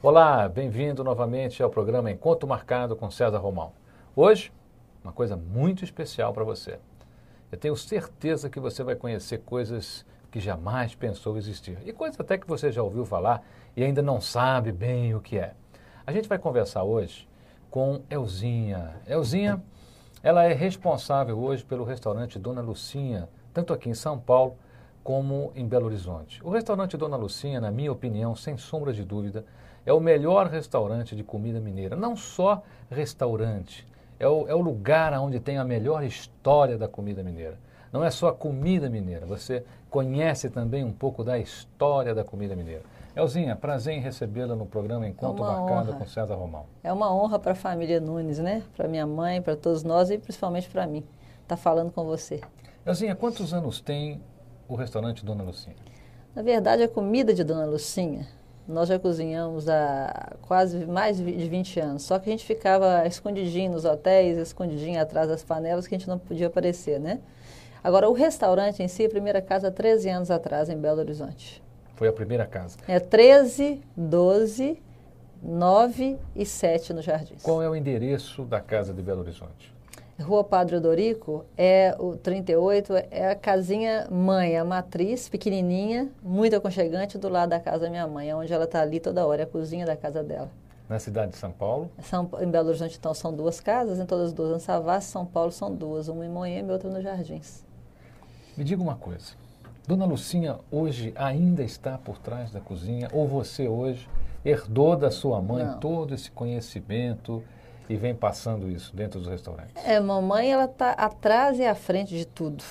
Olá, bem-vindo novamente ao programa Encontro Marcado com César Romão. Hoje, uma coisa muito especial para você. Eu tenho certeza que você vai conhecer coisas que jamais pensou existir e coisas até que você já ouviu falar e ainda não sabe bem o que é. A gente vai conversar hoje com Elzinha. Elzinha, ela é responsável hoje pelo restaurante Dona Lucinha, tanto aqui em São Paulo como em Belo Horizonte. O restaurante Dona Lucinha, na minha opinião, sem sombra de dúvida, é o melhor restaurante de comida mineira. Não só restaurante, é o, é o lugar onde tem a melhor história da comida mineira. Não é só a comida mineira, você conhece também um pouco da história da comida mineira. Elzinha, prazer em recebê-la no programa Encontro é Marcado honra. com César Romão. É uma honra para a família Nunes, né? Para minha mãe, para todos nós e principalmente para mim, estar tá falando com você. Elzinha, quantos anos tem o restaurante Dona Lucinha? Na verdade, a comida de Dona Lucinha nós já cozinhamos há quase mais de 20 anos. Só que a gente ficava escondidinho nos hotéis, escondidinho atrás das panelas, que a gente não podia aparecer, né? Agora, o restaurante em si, a primeira casa há 13 anos atrás, em Belo Horizonte. Foi a primeira casa? É 13, 12, 9 e 7 no Jardim. Qual é o endereço da casa de Belo Horizonte? Rua Padre Odorico, é o 38, é a casinha mãe, a matriz, pequenininha, muito aconchegante, do lado da casa da minha mãe, onde ela está ali toda hora, é a cozinha da casa dela. Na cidade de São Paulo? São, em Belo Horizonte, então, são duas casas, em todas as duas. Em Savassi, São Paulo, são duas, uma em Moema e outra nos Jardins. Me diga uma coisa, Dona Lucinha hoje ainda está por trás da cozinha, ou você hoje herdou da sua mãe Não. todo esse conhecimento, e vem passando isso dentro dos restaurantes? É, mamãe, ela está atrás e à frente de tudo.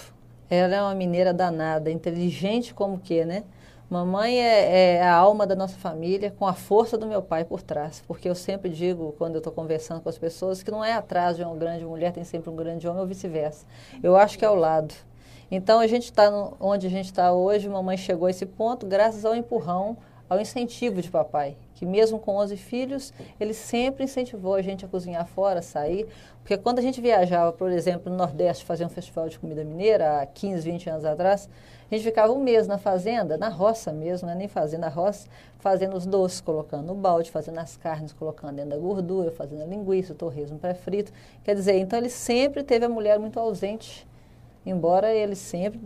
Ela é uma mineira danada, inteligente como que, né? Mamãe é, é, a alma da nossa família, com a força do meu pai por trás. Porque eu sempre digo, quando eu estou conversando com as pessoas, que não é atrás de uma grande mulher, tem sempre um grande homem, ou vice-versa. Eu acho que é ao lado. Então, a gente está onde a gente está hoje, mamãe chegou a esse ponto graças ao empurrão, ao incentivo de papai que mesmo com 11 filhos, ele sempre incentivou a gente a cozinhar fora, sair. Porque quando a gente viajava, por exemplo, no Nordeste fazer um festival de comida mineira, há 15, 20 anos atrás, a gente ficava um mês na fazenda, na roça mesmo, né? nem fazenda, roça, fazendo os doces, colocando no balde, fazendo as carnes, colocando dentro da gordura, fazendo a linguiça, o torresmo pré-frito. Quer dizer, então ele sempre teve a mulher muito ausente, embora ele sempre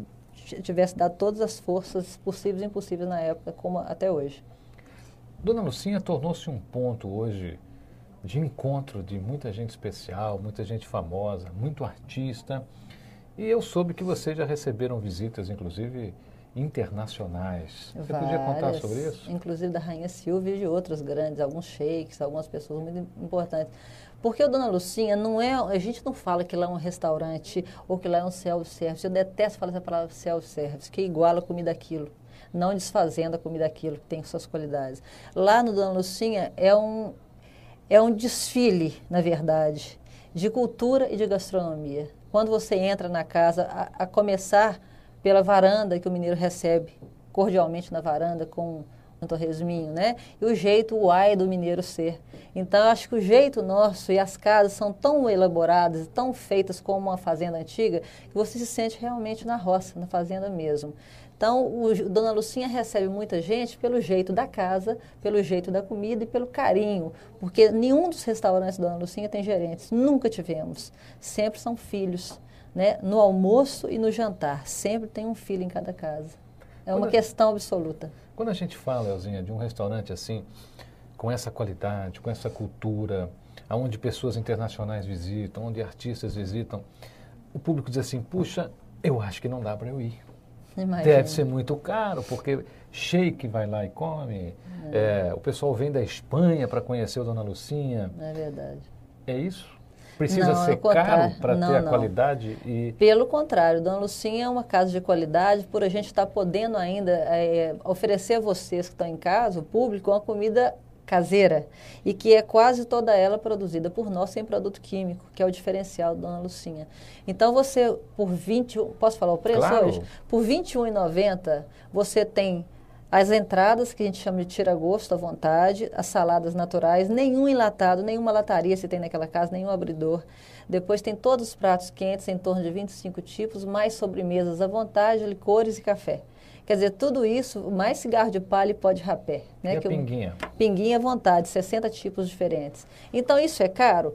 tivesse dado todas as forças possíveis e impossíveis na época, como até hoje. Dona Lucinha tornou-se um ponto hoje de encontro de muita gente especial, muita gente famosa, muito artista. E eu soube que vocês já receberam visitas, inclusive internacionais. Você Várias, podia contar sobre isso? Inclusive da Rainha Silvia e de outros grandes, alguns sheiks, algumas pessoas muito importantes. Porque o Dona Lucinha não é. A gente não fala que lá é um restaurante ou que lá é um self-service. Eu detesto falar essa palavra self-service, que iguala a comida aquilo não desfazendo a comida aquilo que tem suas qualidades. Lá no Dona Lucinha é um, é um desfile, na verdade, de cultura e de gastronomia. Quando você entra na casa, a, a começar pela varanda que o mineiro recebe cordialmente na varanda com um torresminho, né? E o jeito uai do mineiro ser. Então, acho que o jeito nosso e as casas são tão elaboradas, tão feitas como uma fazenda antiga, que você se sente realmente na roça, na fazenda mesmo. Então, o, Dona Lucinha recebe muita gente pelo jeito da casa, pelo jeito da comida e pelo carinho, porque nenhum dos restaurantes Dona Lucinha tem gerentes, nunca tivemos. Sempre são filhos, né? No almoço e no jantar, sempre tem um filho em cada casa. É uma quando, questão absoluta. Quando a gente fala, Elzinha, de um restaurante assim, com essa qualidade, com essa cultura, onde pessoas internacionais visitam, onde artistas visitam, o público diz assim, puxa, eu acho que não dá para eu ir. Imagina. Deve ser muito caro, porque shake vai lá e come. É. É, o pessoal vem da Espanha para conhecer o Dona Lucinha. É verdade. É isso? Precisa não, ser caro para ter a não. qualidade? E... Pelo contrário, Dona Lucinha é uma casa de qualidade, por a gente estar tá podendo ainda é, oferecer a vocês que estão em casa, o público, uma comida caseira e que é quase toda ela produzida por nós sem produto químico, que é o diferencial da Dona Lucinha. Então você por 20, posso falar o preço claro. hoje? Por R$ 21,90 você tem as entradas, que a gente chama de tira-gosto à vontade, as saladas naturais, nenhum enlatado, nenhuma lataria se tem naquela casa, nenhum abridor. Depois tem todos os pratos quentes, em torno de 25 tipos, mais sobremesas à vontade, licores e café. Quer dizer, tudo isso, mais cigarro de palha e pó de rapé. Né? E que pinguinha? Eu, pinguinha à vontade, 60 tipos diferentes. Então, isso é caro?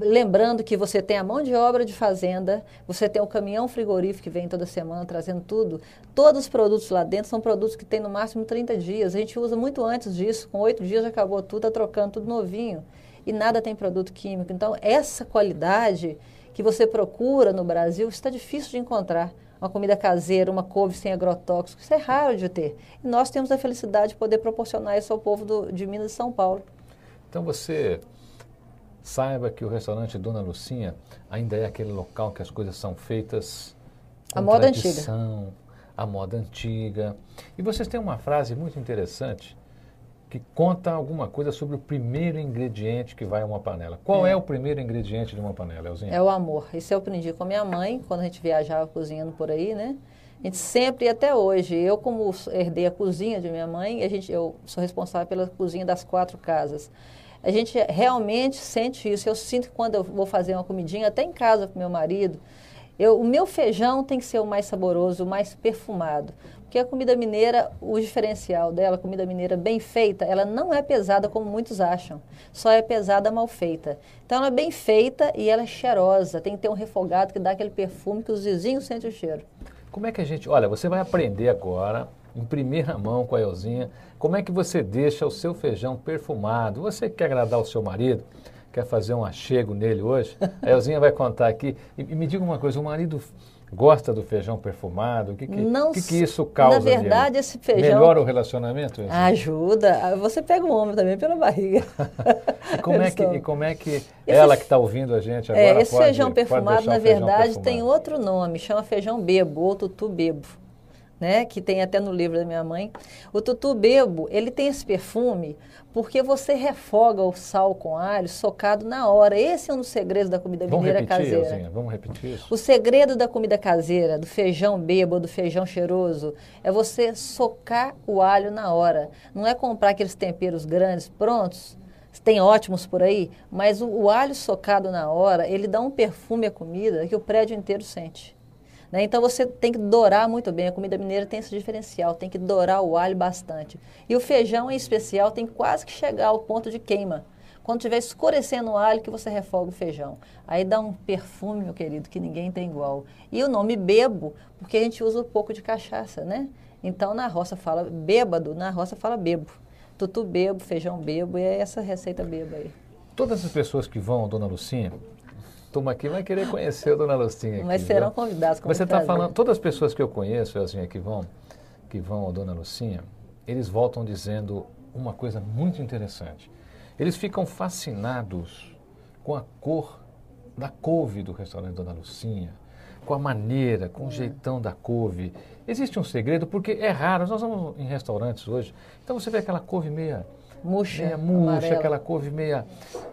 Lembrando que você tem a mão de obra de fazenda, você tem o caminhão frigorífico que vem toda semana trazendo tudo. Todos os produtos lá dentro são produtos que tem no máximo 30 dias. A gente usa muito antes disso, com oito dias já acabou tudo, está trocando tudo novinho. E nada tem produto químico. Então, essa qualidade que você procura no Brasil está difícil de encontrar. Uma comida caseira, uma couve sem agrotóxico, isso é raro de ter. E nós temos a felicidade de poder proporcionar isso ao povo do, de Minas e São Paulo. Então você saiba que o restaurante Dona Lucinha ainda é aquele local que as coisas são feitas com a moda tradição, antiga. a moda antiga. E vocês têm uma frase muito interessante que conta alguma coisa sobre o primeiro ingrediente que vai a uma panela. Qual é, é o primeiro ingrediente de uma panela, Elzinha? É o amor. Isso eu aprendi com a minha mãe, quando a gente viajava cozinhando por aí, né? A gente sempre, e até hoje, eu como herdei a cozinha de minha mãe, a gente, eu sou responsável pela cozinha das quatro casas a gente realmente sente isso. Eu sinto que quando eu vou fazer uma comidinha, até em casa com meu marido, eu, o meu feijão tem que ser o mais saboroso, o mais perfumado. Porque a comida mineira, o diferencial dela, a comida mineira bem feita, ela não é pesada como muitos acham. Só é pesada mal feita. Então ela é bem feita e ela é cheirosa. Tem que ter um refogado que dá aquele perfume que os vizinhos sentem o cheiro. Como é que a gente. Olha, você vai aprender agora em primeira mão com a Elzinha, como é que você deixa o seu feijão perfumado. Você quer agradar o seu marido, quer fazer um achego nele hoje, a Elzinha vai contar aqui. E, e me diga uma coisa, o marido gosta do feijão perfumado? O que, que, não, que, que isso causa? Na verdade, esse feijão. Melhora o relacionamento? Elzinha? Ajuda. Você pega o homem também pela barriga. e, como é que, e como é que ela que está ouvindo a gente agora. É, esse pode, feijão perfumado, na verdade, perfumado. tem outro nome, chama feijão bebo ou tutu bebo né, que tem até no livro da minha mãe. O tutu bebo, ele tem esse perfume porque você refoga o sal com alho socado na hora. Esse é um dos segredos da comida Vamos mineira repetir, caseira. Elzinha, vamos repetir isso? O segredo da comida caseira, do feijão bebo, do feijão cheiroso, é você socar o alho na hora. Não é comprar aqueles temperos grandes prontos, tem ótimos por aí, mas o, o alho socado na hora, ele dá um perfume à comida que o prédio inteiro sente. Né? Então você tem que dourar muito bem. A comida mineira tem esse diferencial, tem que dourar o alho bastante. E o feijão, em especial, tem quase que chegar ao ponto de queima. Quando estiver escurecendo o alho, que você refoga o feijão. Aí dá um perfume, meu querido, que ninguém tem igual. E o nome bebo, porque a gente usa um pouco de cachaça, né? Então na roça fala bêbado, na roça fala bebo. Tutu bebo, feijão bebo, e é essa receita bebo aí. Todas as pessoas que vão, dona Lucinha, turma aqui vai querer conhecer a dona Lucinha. Mas serão viu? convidados. Mas você está falando, todas as pessoas que eu conheço, Elzinha, que vão, que vão a dona Lucinha, eles voltam dizendo uma coisa muito interessante. Eles ficam fascinados com a cor da couve do restaurante Dona Lucinha, com a maneira, com o jeitão da couve. Existe um segredo, porque é raro, nós vamos em restaurantes hoje, então você vê aquela couve meia murcha, meia murcha, aquela couve meia,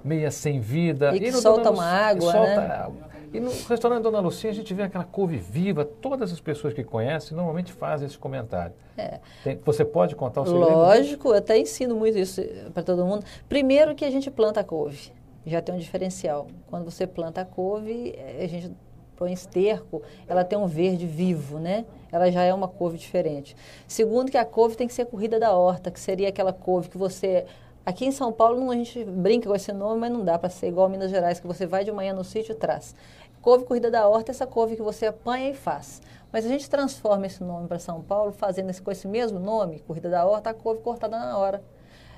meia sem vida. E e solta uma água, solta né? E no restaurante Dona Lucinha a gente vê aquela couve viva. Todas as pessoas que conhecem normalmente fazem esse comentário. É. Tem, você pode contar o segredo? Lógico, eu até ensino muito isso para todo mundo. Primeiro que a gente planta a couve. Já tem um diferencial. Quando você planta a couve, a gente põe esterco, ela tem um verde vivo, né? Ela já é uma couve diferente. Segundo que a couve tem que ser corrida da horta, que seria aquela couve que você Aqui em São Paulo a gente brinca com esse nome, mas não dá para ser igual a Minas Gerais, que você vai de manhã no sítio e traz. Couve corrida da horta é essa couve que você apanha e faz. Mas a gente transforma esse nome para São Paulo, fazendo esse, com esse mesmo nome, corrida da horta, a couve cortada na hora.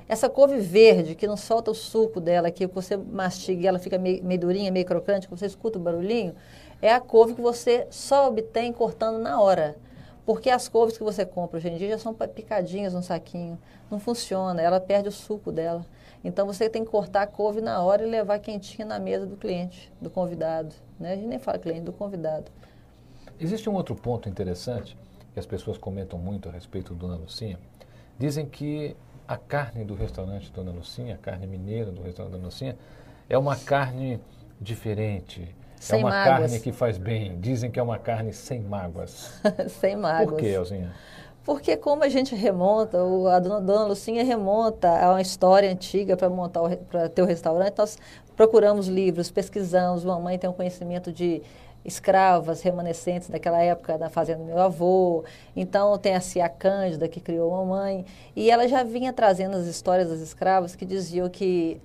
Essa couve verde, que não solta o suco dela, que você mastiga e ela fica meio, meio durinha, meio crocante, que você escuta o barulhinho, é a couve que você só obtém cortando na hora. Porque as couves que você compra hoje em dia já são picadinhas no saquinho. Não funciona, ela perde o suco dela. Então você tem que cortar a couve na hora e levar quentinha na mesa do cliente, do convidado. Né? A gente nem fala cliente, do convidado. Existe um outro ponto interessante que as pessoas comentam muito a respeito do Dona Lucinha. Dizem que a carne do restaurante Dona Lucinha, a carne mineira do restaurante Dona Lucinha, é uma carne diferente, sem é uma mágoas. carne que faz bem. Dizem que é uma carne sem mágoas. sem mágoas. Por que, Elzinha? Porque como a gente remonta, a dona, dona Lucinha remonta a uma história antiga para montar para ter o restaurante, nós procuramos livros, pesquisamos, mamãe tem um conhecimento de escravas remanescentes daquela época da fazenda do meu avô. Então tem a Cia Cândida que criou a mamãe e ela já vinha trazendo as histórias das escravas que diziam que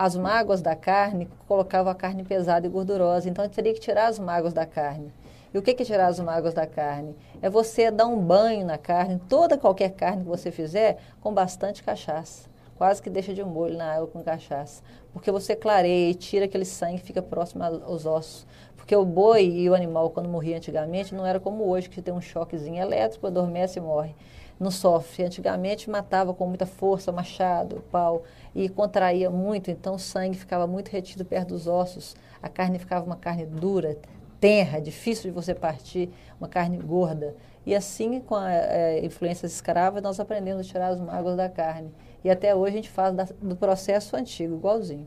as mágoas da carne colocavam a carne pesada e gordurosa. Então teria que tirar as mágoas da carne. E o que é tirar as mágoas da carne? É você dar um banho na carne, toda qualquer carne que você fizer, com bastante cachaça. Quase que deixa de molho na água com cachaça. Porque você clareia e tira aquele sangue que fica próximo aos ossos. Porque o boi e o animal, quando morria antigamente, não era como hoje, que tem um choquezinho elétrico, adormece e morre. Não sofre. Antigamente matava com muita força, machado, pau, e contraía muito, então o sangue ficava muito retido perto dos ossos. A carne ficava uma carne dura, tenra, difícil de você partir, uma carne gorda. E assim, com a é, influência escrava, nós aprendemos a tirar as mágoas da carne. E até hoje a gente faz da, do processo antigo, igualzinho.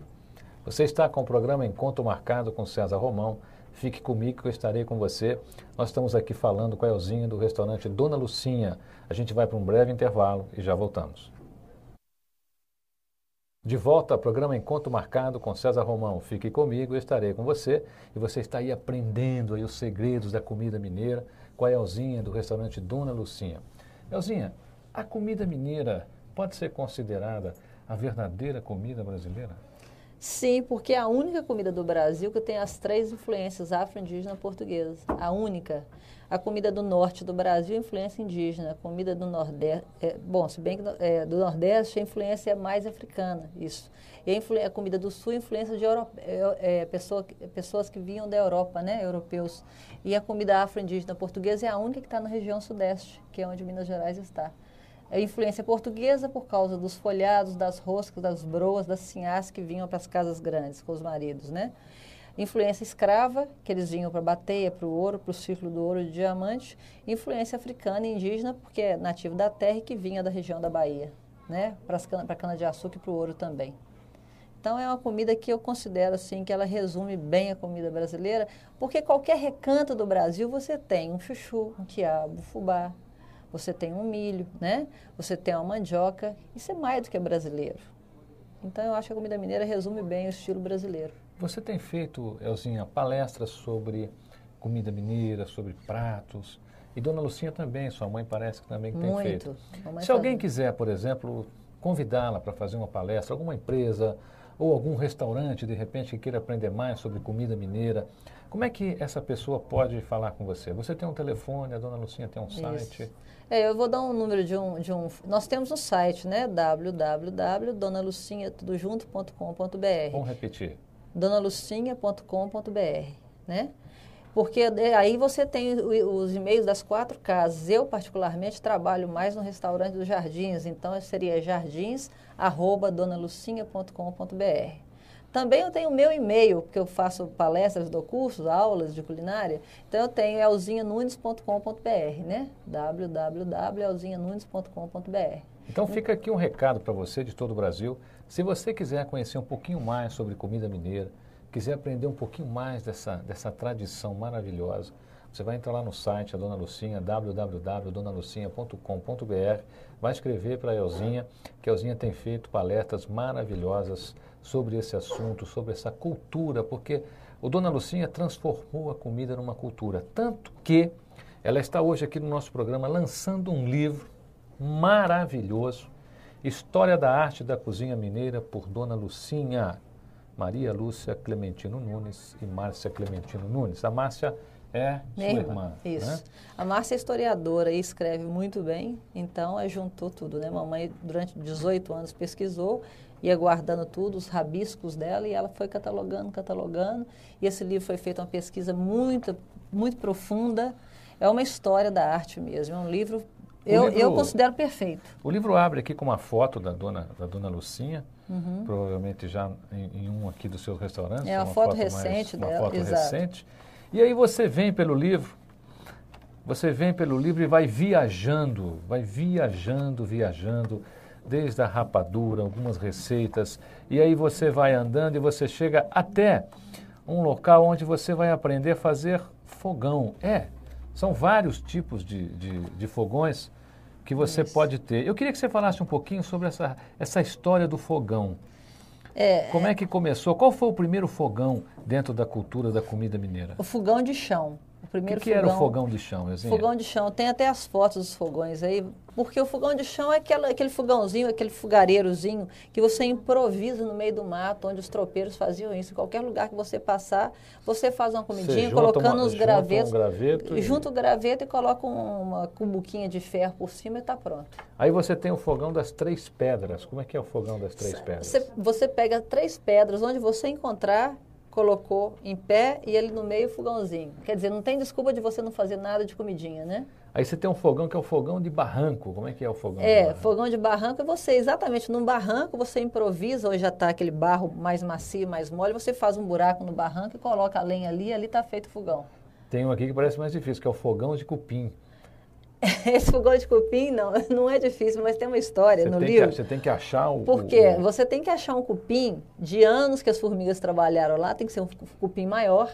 Você está com o programa Encontro Marcado com César Romão. Fique comigo que eu estarei com você. Nós estamos aqui falando com a Elzinha do restaurante Dona Lucinha. A gente vai para um breve intervalo e já voltamos. De volta ao programa Encontro Marcado com César Romão. Fique comigo, eu estarei com você e você está aí aprendendo aí os segredos da comida mineira com a Elzinha do restaurante Dona Lucinha. Elzinha, a comida mineira pode ser considerada a verdadeira comida brasileira? Sim, porque é a única comida do Brasil que tem as três influências afro-indígena portuguesa. A única. A comida do norte do Brasil, influência indígena. A comida do nordeste, é, bom, se bem que é, do nordeste a influência é mais africana, isso. E a, a comida do sul, influência de Euro, é, é, pessoa, pessoas que vinham da Europa, né, europeus. E a comida afro-indígena portuguesa é a única que está na região sudeste, que é onde Minas Gerais está a influência portuguesa por causa dos folhados, das roscas, das broas, das sinhás que vinham para as casas grandes com os maridos, né? Influência escrava, que eles vinham para a bateia, para o ouro, para o círculo do ouro de diamante. Influência africana e indígena, porque é nativo da terra e que vinha da região da Bahia, né? Para a cana-de-açúcar e para o ouro também. Então é uma comida que eu considero assim que ela resume bem a comida brasileira, porque qualquer recanto do Brasil você tem um chuchu, um quiabo, um fubá, você tem um milho, né? Você tem uma mandioca. Isso é mais do que brasileiro. Então eu acho que a comida mineira resume bem o estilo brasileiro. Você tem feito, Elzinha, palestras sobre comida mineira, sobre pratos. E Dona Lucinha também, sua mãe parece que também tem Muito. feito. Se alguém quiser, por exemplo, convidá-la para fazer uma palestra, alguma empresa ou algum restaurante, de repente, que queira aprender mais sobre comida mineira, como é que essa pessoa pode falar com você? Você tem um telefone, a Dona Lucinha tem um site? Isso. É, eu vou dar um número de um, de um. Nós temos um site, né? www.donalucinhatudojunto.com.br. Vamos repetir. donalucinha.com.br, né? Porque aí você tem os e-mails das quatro casas. Eu, particularmente, trabalho mais no restaurante dos Jardins, então seria jardins.donalucinha.com.br. Também eu tenho o meu e-mail, porque eu faço palestras, dou cursos, aulas de culinária. Então eu tenho elzinhanunes.com.br, né? www.elzinhanunes.com.br. Então fica aqui um recado para você de todo o Brasil. Se você quiser conhecer um pouquinho mais sobre comida mineira, quiser aprender um pouquinho mais dessa, dessa tradição maravilhosa, você vai entrar lá no site, a Dona Lucinha, www.donalucinha.com.br, vai escrever para a Elzinha, que a Elzinha tem feito palestras maravilhosas sobre esse assunto, sobre essa cultura, porque o Dona Lucinha transformou a comida numa cultura, tanto que ela está hoje aqui no nosso programa lançando um livro maravilhoso, História da Arte da Cozinha Mineira por Dona Lucinha, Maria Lúcia Clementino Nunes e Márcia Clementino Nunes. A Márcia é sua irmã. irmã isso. Né? A Márcia é historiadora e escreve muito bem, então é, juntou tudo, né? Mamãe, durante 18 anos, pesquisou ia guardando tudo, os rabiscos dela, e ela foi catalogando, catalogando. E esse livro foi feito uma pesquisa muito, muito profunda. É uma história da arte mesmo. É um livro, eu, livro, eu considero perfeito. O livro abre aqui com uma foto da dona, da dona Lucinha, uhum. provavelmente já em, em, um aqui dos seus restaurantes. É uma, uma foto, foto, recente mais, dela. Uma foto exato. recente. E aí você vem pelo livro, você vem pelo livro e vai viajando, vai viajando, viajando desde a rapadura, algumas receitas, e aí você vai andando e você chega até um local onde você vai aprender a fazer fogão. É, são vários tipos de, de, de fogões que você Isso. pode ter. Eu queria que você falasse um pouquinho sobre essa, essa história do fogão. É, Como é que começou? Qual foi o primeiro fogão dentro da cultura da comida mineira? O fogão de chão. O primeiro que, que fogão, era o fogão de chão, Euzinha? Fogão de chão. Tem até as fotos dos fogões aí. Porque o fogão de chão é aquela, aquele fogãozinho, aquele fogareirozinho que você improvisa no meio do mato, onde os tropeiros faziam isso. Em qualquer lugar que você passar, você faz uma comidinha, colocando uma, os gravetos. Um graveto e... Junta o graveto e coloca uma cumbuquinha de ferro por cima e está pronto. Aí você tem o fogão das três pedras. Como é que é o fogão das três pedras? Você, você pega três pedras, onde você encontrar colocou em pé e ele no meio fogãozinho. Quer dizer, não tem desculpa de você não fazer nada de comidinha, né? Aí você tem um fogão que é o fogão de barranco. Como é que é o fogão? É, de fogão de barranco é você, exatamente, num barranco você improvisa, hoje já está aquele barro mais macio, mais mole, você faz um buraco no barranco e coloca a lenha ali e ali está feito o fogão. Tem um aqui que parece mais difícil, que é o fogão de cupim. Esse fogão de cupim, não, não é difícil, mas tem uma história você no livro. Que, você tem que achar o... Por quê? O... Você tem que achar um cupim de anos que as formigas trabalharam lá, tem que ser um cupim maior,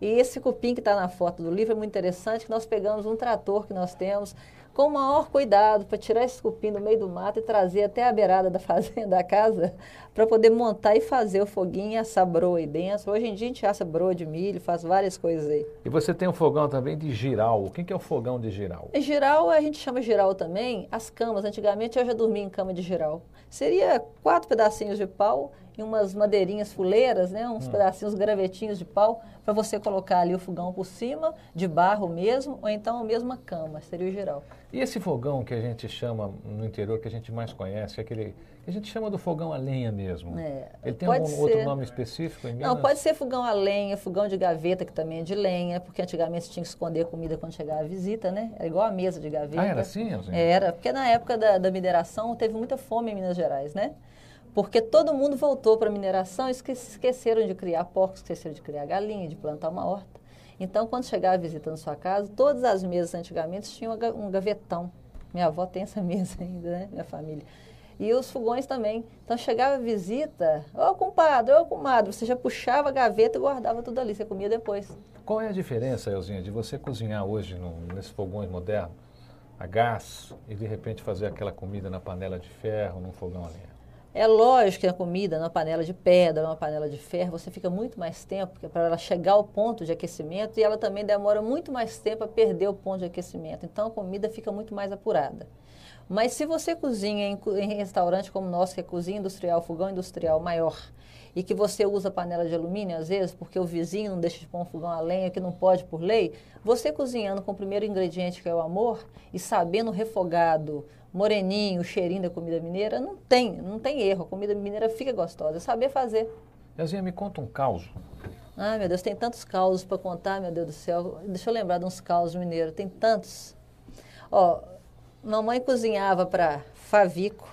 e esse cupim que está na foto do livro é muito interessante, que nós pegamos um trator que nós temos, com o maior cuidado para tirar esse cupim do meio do mato e trazer até a beirada da fazenda, da casa, para poder montar e fazer o foguinho assar broa aí dentro. Hoje em dia a gente assa broa de milho, faz várias coisas aí. E você tem um fogão também de giral. O que é o fogão de giral? Em giral, a gente chama giral também as camas. Antigamente eu já dormia em cama de giral. Seria quatro pedacinhos de pau e umas madeirinhas fuleiras, né, uns hum. pedacinhos, gravetinhos de pau, para você colocar ali o fogão por cima, de barro mesmo, ou então a mesma cama, seria o geral. E esse fogão que a gente chama no interior, que a gente mais conhece, é aquele que a gente chama do fogão a lenha mesmo. É, Ele tem algum ser... outro nome específico em Minas? Não, pode ser fogão a lenha, fogão de gaveta, que também é de lenha, porque antigamente tinha que esconder comida quando chegava a visita, né? Era igual a mesa de gaveta. Ah, era assim? assim? Era, porque na época da, da mineração teve muita fome em Minas Gerais, né? Porque todo mundo voltou para a mineração e esqueceram de criar porcos, esqueceram de criar galinha, de plantar uma horta. Então, quando chegava a visita na sua casa, todas as mesas antigamente tinham um gavetão. Minha avó tem essa mesa ainda, né? Minha família. E os fogões também. Então, chegava a visita, ô oh, compadre, ô oh, comadre, você já puxava a gaveta e guardava tudo ali, você comia depois. Qual é a diferença, Elzinha, de você cozinhar hoje no, nesses fogões modernos, a gás, e de repente fazer aquela comida na panela de ferro, num fogão a lenha? É lógico que a comida numa panela de pedra, numa panela de ferro, você fica muito mais tempo para ela chegar ao ponto de aquecimento e ela também demora muito mais tempo a perder o ponto de aquecimento. Então a comida fica muito mais apurada. Mas se você cozinha em, em restaurante como o nosso, que é cozinha industrial, fogão industrial maior, e que você usa panela de alumínio, às vezes, porque o vizinho não deixa de pôr um fogão a lenha, que não pode por lei, você cozinhando com o primeiro ingrediente, que é o amor, e sabendo refogado, moreninho, o cheirinho da comida mineira, não tem, não tem erro. A comida mineira fica gostosa, é saber fazer. Elzinha, me conta um caos. Ah, meu Deus, tem tantos causos para contar, meu Deus do céu. Deixa eu lembrar de uns causos mineiros, tem tantos. Ó, mamãe cozinhava para Favico,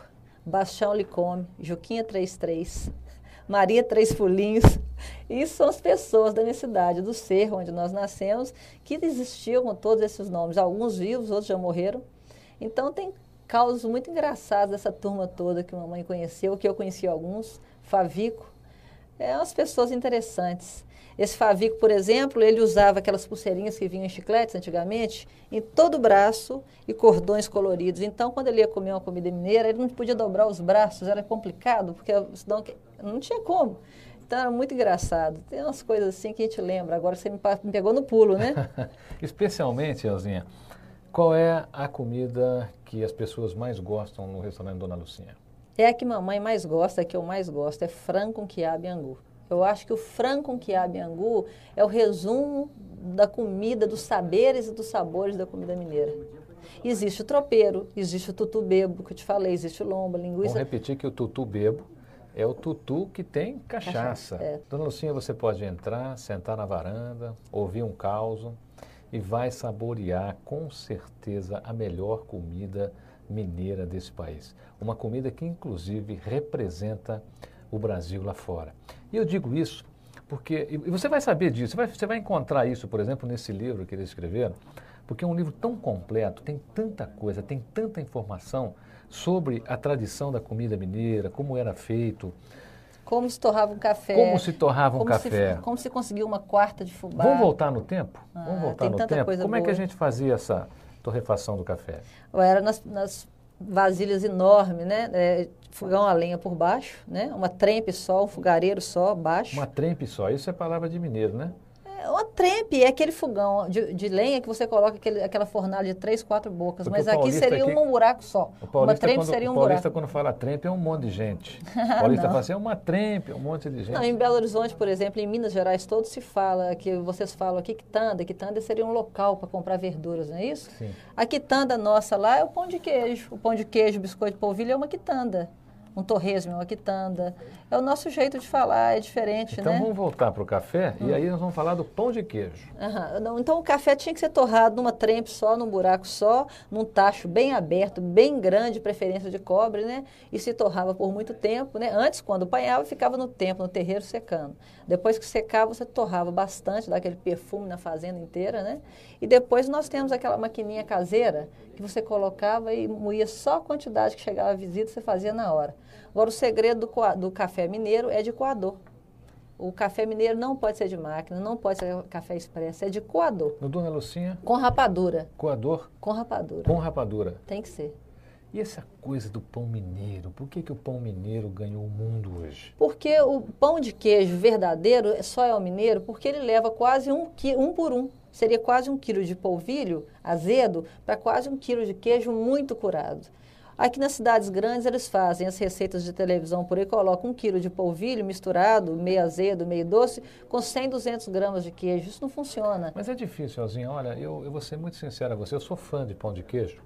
Bastião Licome, Juquinha 33, Maria Três Fulinhos. Isso são as pessoas da minha cidade, do Cerro, onde nós nascemos, que existiam com todos esses nomes. Alguns vivos, outros já morreram. Então, tem causos muito engraçados dessa turma toda que mamãe conheceu, que eu conheci alguns, Favico. É umas pessoas interessantes. Esse Favico, por exemplo, ele usava aquelas pulseirinhas que vinham em chicletes antigamente, em todo o braço e cordões coloridos. Então, quando ele ia comer uma comida mineira, ele não podia dobrar os braços, era complicado, porque senão não tinha como. Então era muito engraçado. Tem umas coisas assim que a gente lembra. Agora você me pegou no pulo, né? Especialmente, Elzinha, qual é a comida que as pessoas mais gostam no restaurante Dona Lucinha? É a que mamãe mais gosta, a que eu mais gosto, é frango com quiabo e angu. Eu acho que o frango com quiabo e angu é o resumo da comida, dos saberes e dos sabores da comida mineira. Existe o tropeiro, existe o tutu bebo, que eu te falei, existe o lombo, a linguiça. Vou repetir que o tutu bebo é o tutu que tem cachaça. cachaça é. Dona Lucinha, você pode entrar, sentar na varanda, ouvir um caos e vai saborear com certeza a melhor comida mineira desse país. Uma comida que inclusive representa o Brasil lá fora. E eu digo isso porque, e você vai saber disso, você vai, você vai encontrar isso, por exemplo, nesse livro que eles escreveram, porque é um livro tão completo, tem tanta coisa, tem tanta informação sobre a tradição da comida mineira, como era feito, como se torrava um café. Como se torrava um como café. Se, como se conseguiu uma quarta de fubá. Vamos voltar no tempo? Ah, Vamos voltar no tempo? como boa. é que a gente fazia essa torrefação do café? Era nas, nas vasilhas enormes, né? É, fogão a lenha por baixo, né? Uma trempe só, um fogareiro só, baixo. Uma trempe só, isso é palavra de mineiro, né? É, uma trempe é aquele fogão de, de lenha que você coloca aquele, aquela fornalha de três, quatro bocas. Porque mas aqui seria aqui, um buraco só. uma trempe seria um buraco. O paulista, quando fala trempe, é um monte de gente. O paulista fala assim, é uma trempe, é um monte de gente. Não, em Belo Horizonte, por exemplo, em Minas Gerais, todo se fala, que vocês falam aqui, quitanda. Quitanda seria um local para comprar verduras, não é isso? Sim. A quitanda nossa lá é o pão de queijo. O pão de queijo, biscoito de polvilho é uma quitanda um torresmo, uma quitanda. É o nosso jeito de falar, é diferente, então, né? Então vamos voltar para o café hum. e aí nós vamos falar do pão de queijo. Uhum. Então o café tinha que ser torrado numa trempe só, num buraco só, num tacho bem aberto, bem grande, preferência de cobre, né? E se torrava por muito tempo, né? Antes, quando apanhava, ficava no tempo, no terreiro, secando. Depois que secava, você torrava bastante, daquele perfume na fazenda inteira, né? E depois nós temos aquela maquininha caseira que você colocava e moía só a quantidade que chegava a visita, você fazia na hora. Agora, o segredo do, do café mineiro é de coador. O café mineiro não pode ser de máquina, não pode ser café expresso, é de coador. No Dona Lucinha? Com rapadura. Coador? Com rapadura. Com rapadura. Tem que ser. E essa coisa do pão mineiro, por que, que o pão mineiro ganhou o mundo hoje? Porque o pão de queijo verdadeiro só é o mineiro porque ele leva quase um, um por um. Seria quase um quilo de polvilho azedo para quase um quilo de queijo muito curado. Aqui nas cidades grandes eles fazem as receitas de televisão por aí, colocam um quilo de polvilho misturado, meio azedo, meio doce, com 100, 200 gramas de queijo. Isso não funciona. Mas é difícil, Elzinha. Olha, eu, eu vou ser muito sincera a você. Eu sou fã de pão de queijo.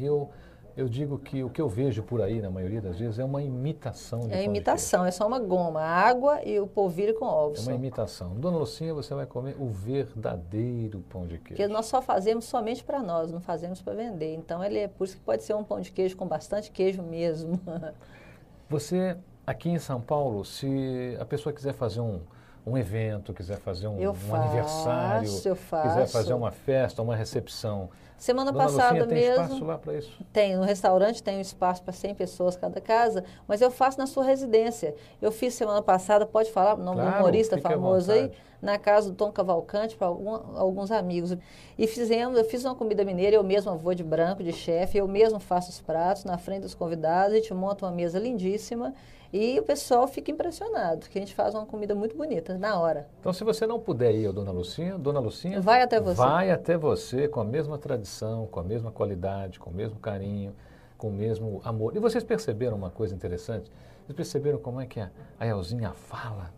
Eu eu digo que o que eu vejo por aí, na maioria das vezes, é uma imitação de É imitação, é só uma goma, água e o polvilho com ovos. É uma imitação. Dona Lucinha, você vai comer o verdadeiro pão de queijo. Porque nós só fazemos somente para nós, não fazemos para vender. Então, ele é por isso que pode ser um pão de queijo com bastante queijo mesmo. Você, aqui em São Paulo, se a pessoa quiser fazer um, um evento, quiser fazer um, eu um faço, aniversário, eu faço. quiser fazer uma festa, uma recepção, Semana Dona passada Lucinha, tem mesmo. espaço lá para isso? Tem, no restaurante tem um espaço para 100 pessoas cada casa, mas eu faço na sua residência. Eu fiz semana passada, pode falar o nome claro, do humorista famoso aí, na casa do Tom Cavalcante para alguns amigos. E fizemos, eu fiz uma comida mineira, eu mesma vou de branco, de chefe, eu mesmo faço os pratos na frente dos convidados, a gente monta uma mesa lindíssima e o pessoal fica impressionado, que a gente faz uma comida muito bonita na hora. Então, se você não puder ir Dona Lucinha, Dona Lucinha vai até você. Vai até você com a mesma tradição, com a mesma qualidade, com o mesmo carinho, com o mesmo amor. E vocês perceberam uma coisa interessante? Vocês perceberam como é que a, a Elzinha fala?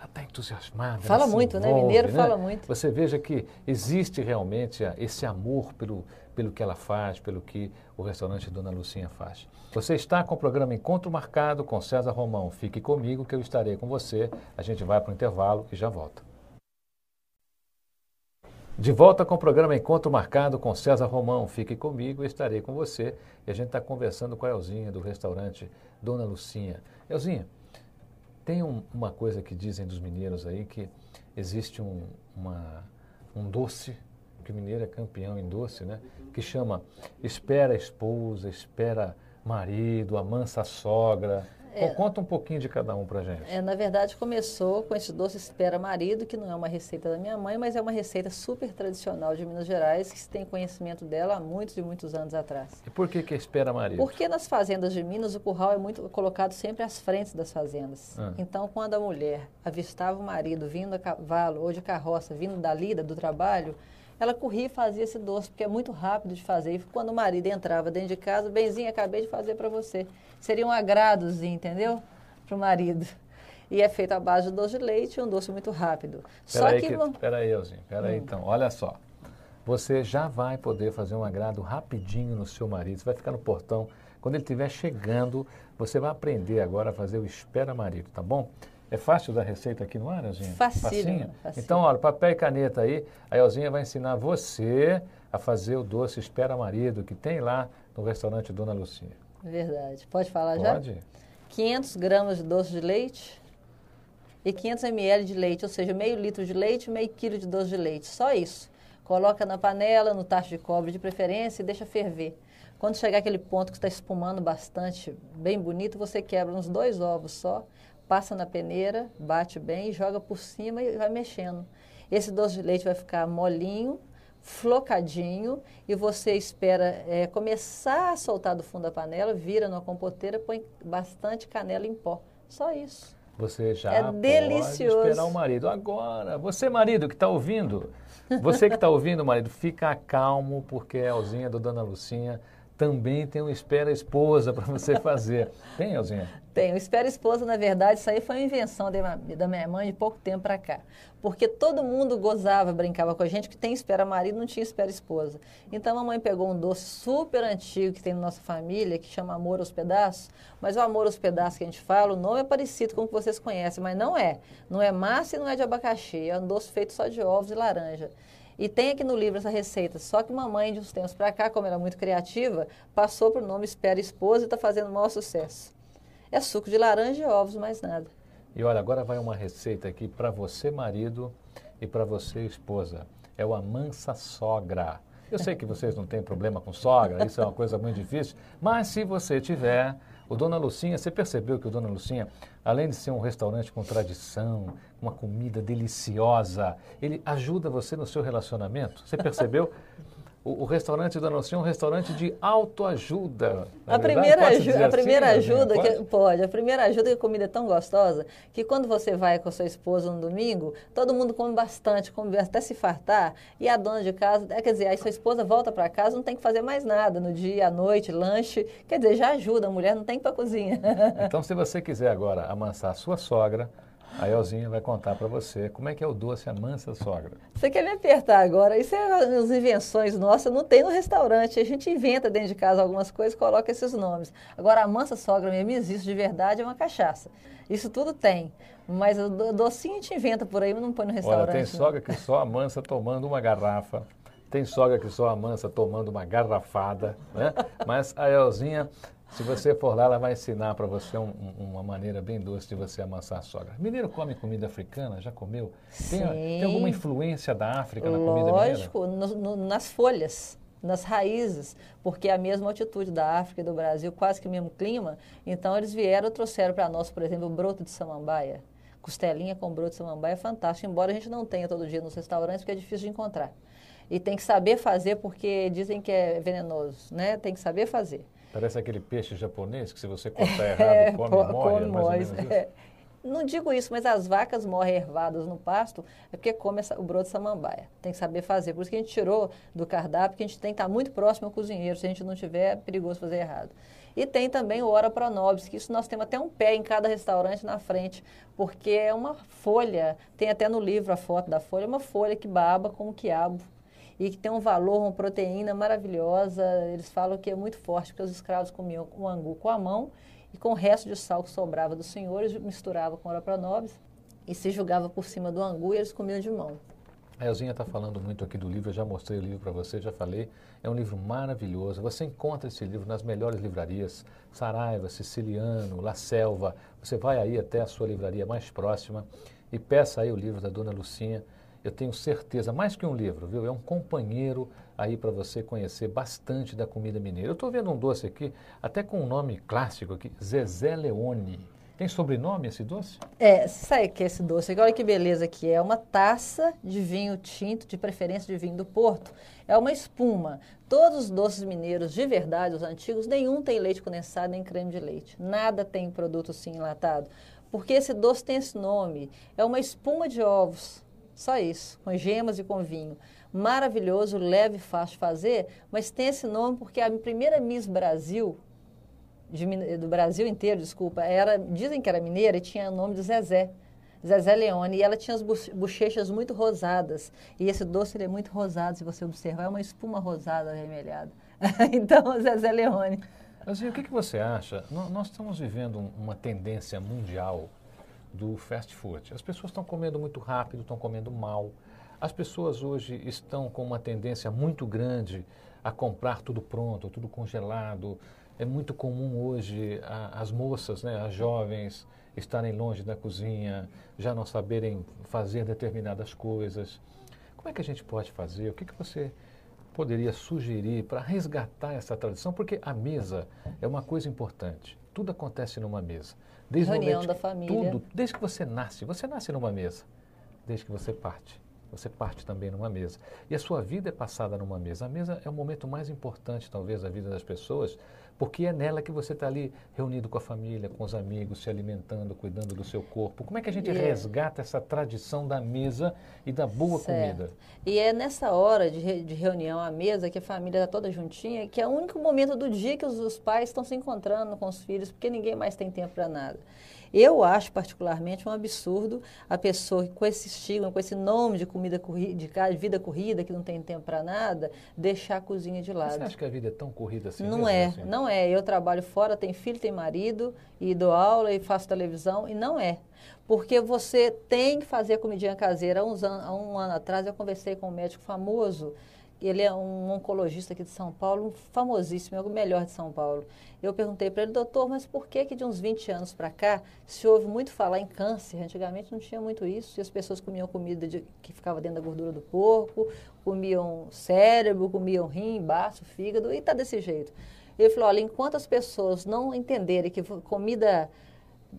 Ela está entusiasmada. Fala muito, envolve, né? Mineiro né? fala muito. Você veja que existe realmente esse amor pelo, pelo que ela faz, pelo que o restaurante Dona Lucinha faz. Você está com o programa Encontro Marcado com César Romão. Fique comigo que eu estarei com você. A gente vai para o intervalo e já volta. De volta com o programa Encontro Marcado com César Romão. Fique comigo, eu estarei com você. E a gente está conversando com a Elzinha do restaurante Dona Lucinha. Elzinha, tem um, uma coisa que dizem dos mineiros aí, que existe um, uma, um doce, que o mineiro é campeão em doce, né? Que chama espera esposa, espera marido, amansa sogra. É, Conta um pouquinho de cada um pra gente. É, na verdade, começou com esse doce espera marido, que não é uma receita da minha mãe, mas é uma receita super tradicional de Minas Gerais, que se tem conhecimento dela há muitos e muitos anos atrás. E por que que espera marido? Porque nas fazendas de Minas o curral é muito colocado sempre às frentes das fazendas. Ah. Então, quando a mulher avistava o marido vindo a cavalo ou de carroça, vindo da lida, do trabalho, ela corria e fazia esse doce, porque é muito rápido de fazer. E quando o marido entrava dentro de casa, benzinho, acabei de fazer para você. Seria um agradozinho, entendeu? Para o marido. E é feito à base de doce de leite, um doce muito rápido. Pera só aí que... que Pera aí, Elzinho, pera aí Hum. então. Olha só, você já vai poder fazer um agrado rapidinho no seu marido. Você vai ficar no portão. Quando ele estiver chegando, você vai aprender agora a fazer o espera marido, tá bom? É fácil dar receita aqui no ar, Elzinha? Facinho? facílimo. Então, olha, papel e caneta aí. A Elzinha vai ensinar você a fazer o doce espera marido que tem lá no restaurante Dona Lucinha. Verdade. Pode falar já? Pode? 500 gramas de doce de leite e 500 ml de leite, ou seja, meio litro de leite e meio quilo de doce de leite. Só isso. Coloca na panela, no tacho de cobre de preferência e deixa ferver. Quando chegar aquele ponto que está espumando bastante, bem bonito, você quebra uns dois ovos só, passa na peneira, bate bem, joga por cima e vai mexendo. Esse doce de leite vai ficar molinho, flocadinho e você espera é, começar a soltar do fundo da panela, vira numa compoteira, põe bastante canela em pó. Só isso. Você já é delicioso. pode esperar o marido. Agora, você marido que está ouvindo, você que está ouvindo, marido, fica calmo porque a Elzinha do Dona Lucinha também tem um espera esposa para você fazer. Tem, Elzinha? Tem. O espera esposa, na verdade, isso aí foi uma invenção da minha mãe de pouco tempo para cá. Porque todo mundo gozava, brincava com a gente que tem espera marido, não tinha espera esposa. Então a mãe pegou um doce super antigo que tem na nossa família, que chama amor aos pedaços. Mas o amor aos pedaços que a gente fala, o nome é parecido com o que vocês conhecem, mas não é. Não é massa e não é de abacaxi. É um doce feito só de ovos e laranja. E tem aqui no livro essa receita. Só que mamãe, de uns tempos para cá, como era muito criativa, passou para o nome Espera Esposa e está fazendo o maior sucesso. É suco de laranja e ovos, mais nada. E olha, agora vai uma receita aqui para você, marido, e para você, esposa. É o amansa sogra. Eu sei que vocês não têm problema com sogra, isso é uma coisa muito difícil, mas se você tiver, o Dona Lucinha, você percebeu que o Dona Lucinha, além de ser um restaurante com tradição, uma comida deliciosa, ele ajuda você no seu relacionamento? Você percebeu? o, o, restaurante da Nocinha é um restaurante de autoajuda. A primeira, aju a primeira assim, ajuda, né? que, pode? A primeira ajuda é que a comida é tão gostosa que quando você vai com a sua esposa no domingo, todo mundo come bastante, come até se fartar, e a dona de casa, é, quer dizer, aí sua esposa volta para casa, não tem que fazer mais nada no dia, à noite, lanche, quer dizer, já ajuda, a mulher não tem que ir para a cozinha. Então, se você quiser agora amansar a sua sogra, a Elzinha vai contar para você como é que é o doce a mansa sogra. Você quer me apertar agora? Isso é as invenções nossas, não tem no restaurante. A gente inventa dentro de casa algumas coisas coloca esses nomes. Agora, a mansa sogra mesmo existe de verdade, é uma cachaça. Isso tudo tem. Mas o docinho a gente inventa por aí, mas não põe no restaurante. Olha, tem sogra que só amansa tomando uma garrafa. Tem sogra que só amansa tomando uma garrafada, né? Mas a Elzinha se você for lá, ela vai ensinar para você um, uma maneira bem doce de você amassar a sogra. Mineiro come comida africana? Já comeu? Tem, tem alguma influência da África na Lógico, comida mineira? Lógico, nas folhas nas raízes, porque é a mesma altitude da África e do Brasil, quase que o mesmo clima. Então eles vieram e trouxeram para nós, por exemplo, o broto de samambaia. Costelinha com broto de samambaia é fantástico, embora a gente não tenha todo dia nos restaurantes, porque é difícil de encontrar. E tem que saber fazer, porque dizem que é venenoso, né? Tem que saber fazer. Parece aquele peixe japonês que se você cortar errado, é, come e morre. Come, é, Não digo isso, mas as vacas morrem ervadas no pasto é porque come essa, o broto de samambaia. Tem que saber fazer. Por isso que a gente tirou do cardápio, que a gente tem que estar muito próximo ao cozinheiro. Se a gente não tiver, é perigoso fazer errado. E tem também o Ora Pronobis, que isso nós temos até um pé em cada restaurante na frente, porque é uma folha, tem até no livro a foto da folha, é uma folha que baba como quiabo e que tem um valor, uma proteína maravilhosa. Eles falam que é muito forte, porque os escravos comiam o angu com a mão e com o resto de sal que sobrava dos senhores, misturava com nobres e se jogava por cima do angu e eles comiam de mão. A Elzinha está falando muito aqui do livro, eu já mostrei o livro para você, já falei. É um livro maravilhoso. Você encontra esse livro nas melhores livrarias, Saraiva, Siciliano, La Selva. Você vai aí até a sua livraria mais próxima e peça aí o livro da Dona Lucinha eu tenho certeza, mais que um livro, viu? É um companheiro aí para você conhecer bastante da comida mineira. Eu estou vendo um doce aqui, até com um nome clássico aqui, Zezé Leone. Tem sobrenome esse doce? É, sabe que é esse doce? Olha que beleza que é. Uma taça de vinho tinto, de preferência de vinho do Porto. É uma espuma. Todos os doces mineiros de verdade, os antigos, nenhum tem leite condensado nem creme de leite. Nada tem produto assim enlatado. Porque esse doce tem esse nome. É uma espuma de ovos só isso, com gemas e com vinho. Maravilhoso, leve, fácil de fazer, mas tem esse nome porque a primeira Miss Brasil, de, do Brasil inteiro, desculpa, era, dizem que era mineira e tinha o nome de Zezé. Zezé Leone, e ela tinha as bochechas muito rosadas. E esse doce ele é muito rosado, se você observar, é uma espuma rosada avermelhada. então, Zezé Leone. Assim, o que, que você acha? Nós estamos vivendo uma tendência mundial do fast food. As pessoas estão comendo muito rápido, estão comendo mal. As pessoas hoje estão com uma tendência muito grande a comprar tudo pronto, tudo congelado. É muito comum hoje a, as moças, né, as jovens, estarem longe da cozinha, já não saberem fazer determinadas coisas. Como é que a gente pode fazer? O que, que você poderia sugerir para resgatar essa tradição? Porque a mesa é uma coisa importante. Tudo acontece numa mesa. Desde Reunião da família. Tudo, desde que você nasce. Você nasce numa mesa, desde que você parte. você parte também numa mesa. E a sua vida é passada numa mesa. A mesa é o momento mais importante, talvez, da vida das pessoas, porque é nela que você está ali reunido com a família, com os amigos, se alimentando, cuidando do seu corpo. Como é que a gente resgata essa tradição da mesa e da boa certo. comida? E é nessa hora de, re, de reunião à mesa, que a família está toda juntinha, que é o único momento do dia que os, os pais estão se encontrando com os filhos, porque ninguém mais tem tempo para nada. Eu acho particularmente um absurdo a pessoa com esse estigma, com esse nome de comida corrida, de vida corrida, que não tem tempo para nada, deixar a cozinha de lado. Você acha que a vida é tão corrida assim? Não é, assim? não é. Eu trabalho fora, tenho filho, tenho marido, e dou aula e faço televisão, e não é. Porque você tem que fazer a comidinha caseira. Há, uns an há um ano atrás eu conversei com um médico famoso ele é um oncologista aqui de São Paulo, famosíssimo, é o melhor de São Paulo. Eu perguntei para ele, doutor, mas por que que de uns 20 anos para cá se ouve muito falar em câncer? Antigamente não tinha muito isso, e as pessoas comiam comida de, que ficava dentro da gordura do porco, comiam cérebro, comiam rim, baço, fígado, e está desse jeito. Ele falou, olha, enquanto as pessoas não entenderem que comida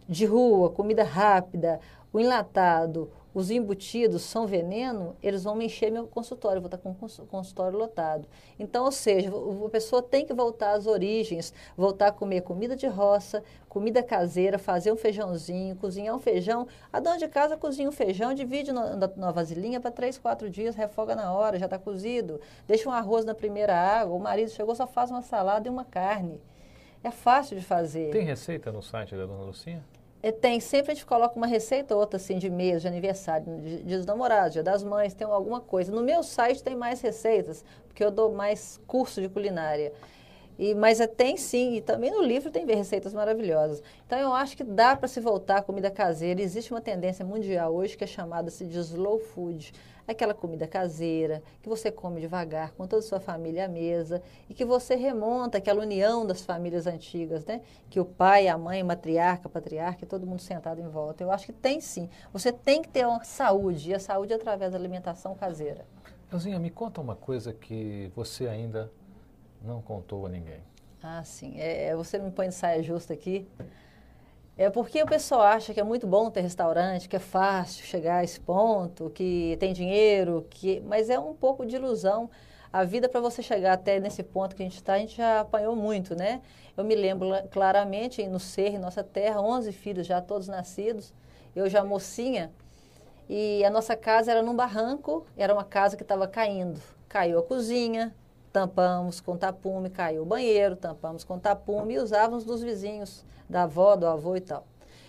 de rua, comida rápida, o enlatado, os embutidos são veneno, eles vão me encher meu consultório, eu vou estar com o consultório lotado. Então, ou seja, a pessoa tem que voltar às origens, voltar a comer comida de roça, comida caseira, fazer um feijãozinho, cozinhar um feijão. A dona de casa cozinha um feijão, divide na, na vasilhinha para três, quatro dias, refoga na hora, já está cozido. Deixa um arroz na primeira água, o marido chegou, só faz uma salada e uma carne. É fácil de fazer. Tem receita no site da dona Lucinha? É, tem, sempre a gente coloca uma receita ou outra, assim, de mês, de aniversário, de, dos namorados, dia das mães, tem alguma coisa. No meu site tem mais receitas, porque eu dou mais curso de culinária. E, mas é, tem sim, e também no livro tem receitas maravilhosas. Então eu acho que dá para se voltar à comida caseira. Existe uma tendência mundial hoje que é chamada-se de slow food aquela comida caseira, que você come devagar, com toda a sua família à mesa, e que você remonta aquela união das famílias antigas, né? Que o pai, a mãe, matriarca, patriarca, todo mundo sentado em volta. Eu acho que tem sim. Você tem que ter uma saúde, e a saúde é através da alimentação caseira. Elzinha, me conta uma coisa que você ainda não contou a ninguém. Ah, sim. É, é você me põe de saia justa aqui. É porque o pessoal acha que é muito bom ter restaurante, que é fácil chegar a esse ponto, que tem dinheiro, que mas é um pouco de ilusão. A vida para você chegar até nesse ponto que a gente está, a gente já apanhou muito, né? Eu me lembro claramente no Ser, em nossa terra, 11 filhos já todos nascidos. Eu já mocinha e a nossa casa era num barranco, era uma casa que estava caindo. Caiu a cozinha, tampamos com tapume, caiu o banheiro, tampamos com tapume e usávamos dos vizinhos, da avó, do avô e tal.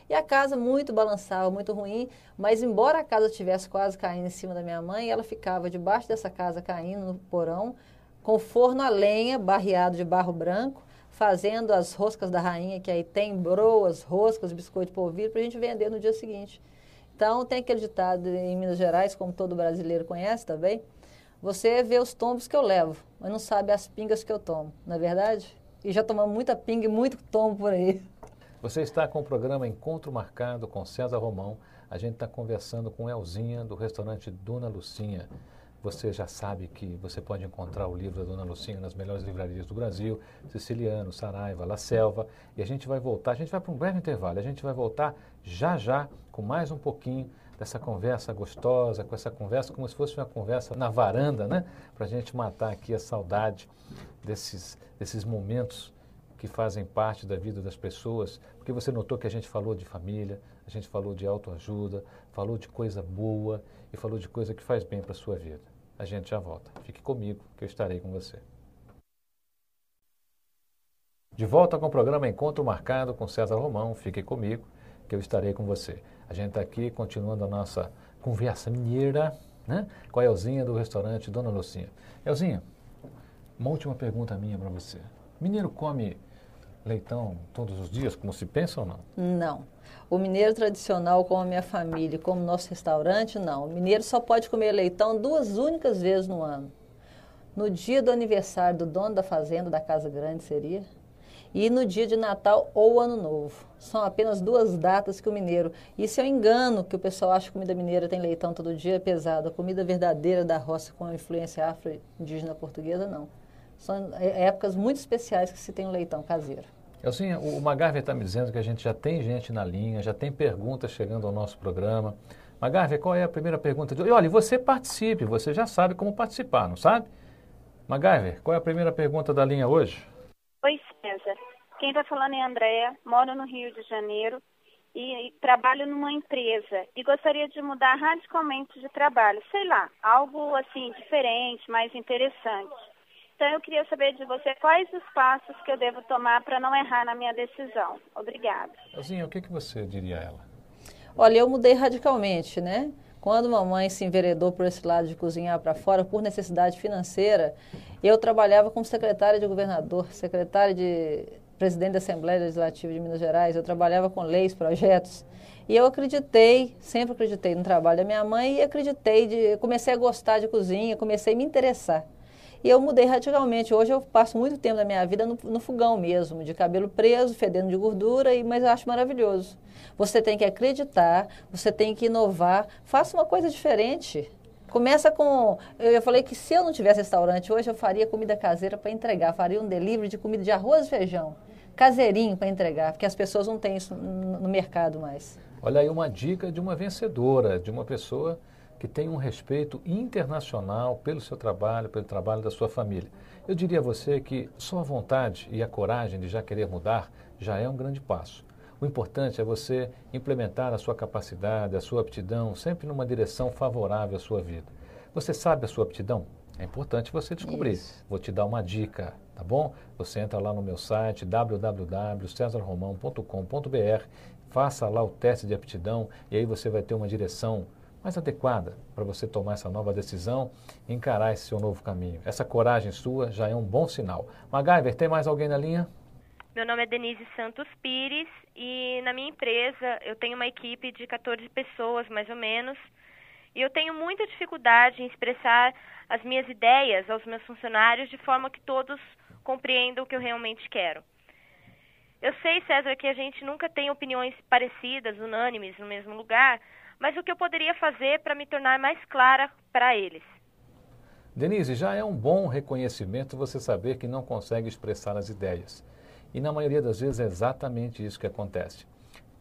E a casa muito balançava, muito ruim, mas embora a casa tivesse quase caindo em cima da minha mãe, ela ficava debaixo dessa casa caindo no porão, com forno a lenha, barreado de barro branco, fazendo as roscas da rainha, que aí tem broas, roscas, biscoito polvilho, para a gente vender no dia seguinte. Então, tem aquele ditado em Minas Gerais, como todo brasileiro conhece também, você vê os tombos que eu levo, mas não sabe as pingas que eu tomo, não é verdade? E já tomamos muita pinga e muito tombo por aí. Você está com o programa Encontro Marcado com César Romão. A gente está conversando com Elzinha, do restaurante Dona Lucinha. Você já sabe que você pode encontrar o livro da Dona Lucinha nas melhores livrarias do Brasil, Siciliano, Saraiva, La Selva. E a gente vai voltar, a gente vai para um breve intervalo, a gente vai voltar já já com mais um pouquinho dessa conversa gostosa, com essa conversa como se fosse uma conversa na varanda, né? Para a gente matar aqui a saudade desses, desses momentos que fazem parte da vida das pessoas. Porque você notou que a gente falou de família, a gente falou de autoajuda, falou de coisa boa e falou de coisa que faz bem para a sua vida. A gente já volta. Fique comigo, que eu estarei com você. De volta com o programa Encontro Marcado com César Romão. Fique comigo, que eu estarei com você. A gente está aqui continuando a nossa conversa mineira né, com a Elzinha do restaurante Dona Lucinha. Elzinha, uma última pergunta minha para você. Mineiro come leitão todos os dias, como se pensa ou não? Não. O mineiro tradicional, como a minha família, como nosso restaurante, não. O mineiro só pode comer leitão duas únicas vezes no ano. No dia do aniversário do dono da fazenda, da Casa Grande, seria e no dia de Natal ou Ano Novo. São apenas duas datas que o mineiro. Isso é um engano que o pessoal acha que comida mineira tem leitão todo dia, é pesado. A comida verdadeira da roça com a influência afro-indígena portuguesa, não. São é, épocas muito especiais que se tem um leitão caseiro. Elcinha, o Magarve está me dizendo que a gente já tem gente na linha, já tem perguntas chegando ao nosso programa. MacGyver, qual é a primeira pergunta de hoje? Olha, você participe, você já sabe como participar, não sabe? MacGyver, qual é a primeira pergunta da linha hoje? Oi, César. Quem está falando é a Andréa, moro no Rio de Janeiro e, e, trabalho numa empresa e gostaria de mudar radicalmente de trabalho. Sei lá, algo assim diferente, mais interessante. Então eu queria saber de você quais os passos que eu devo tomar para não errar na minha decisão. Obrigada. Elzinha, o que, que você diria a ela? Olha, eu mudei radicalmente, né? Quando mamãe se enveredou por esse lado de cozinhar para fora, por necessidade financeira, eu trabalhava como secretária de governador, secretária de presidente da Assembleia Legislativa de Minas Gerais, eu trabalhava com leis, projetos. E eu acreditei, sempre acreditei no trabalho da minha mãe e acreditei, de, comecei a gostar de cozinha, comecei a me interessar. E eu mudei radicalmente. Hoje eu passo muito tempo da minha vida no, no fogão mesmo, de cabelo preso, fedendo de gordura, e, mas eu acho maravilhoso. Você tem que acreditar, você tem que inovar, faça uma coisa diferente. Começa com. Eu falei que se eu não tivesse restaurante hoje, eu faria comida caseira para entregar, faria um delivery de comida de arroz e feijão, caseirinho para entregar, porque as pessoas não têm isso no mercado mais. Olha aí uma dica de uma vencedora, de uma pessoa que tem um respeito internacional pelo seu trabalho, pelo trabalho da sua família. Eu diria a você que só a vontade e a coragem de já querer mudar já é um grande passo. O importante é você implementar a sua capacidade, a sua aptidão, sempre numa direção favorável à sua vida. Você sabe a sua aptidão? É importante você descobrir. Isso. Vou te dar uma dica, tá bom? Você entra lá no meu site www.cesarromão.com.br, faça lá o teste de aptidão e aí você vai ter uma direção mais adequada para você tomar essa nova decisão e encarar esse seu novo caminho. Essa coragem sua já é um bom sinal. MacGyver, tem mais alguém na linha? Meu nome é Denise Santos Pires e na minha empresa eu tenho uma equipe de 14 pessoas, mais ou menos, e eu tenho muita dificuldade em expressar as minhas ideias aos meus funcionários de forma que todos compreendam o que eu realmente quero. Eu sei, César, que a gente nunca tem opiniões parecidas, unânimes no mesmo lugar, mas o que eu poderia fazer para me tornar mais clara para eles. Denise, já é um bom reconhecimento você saber que não consegue expressar as ideias. E na maioria das vezes é exatamente isso que acontece.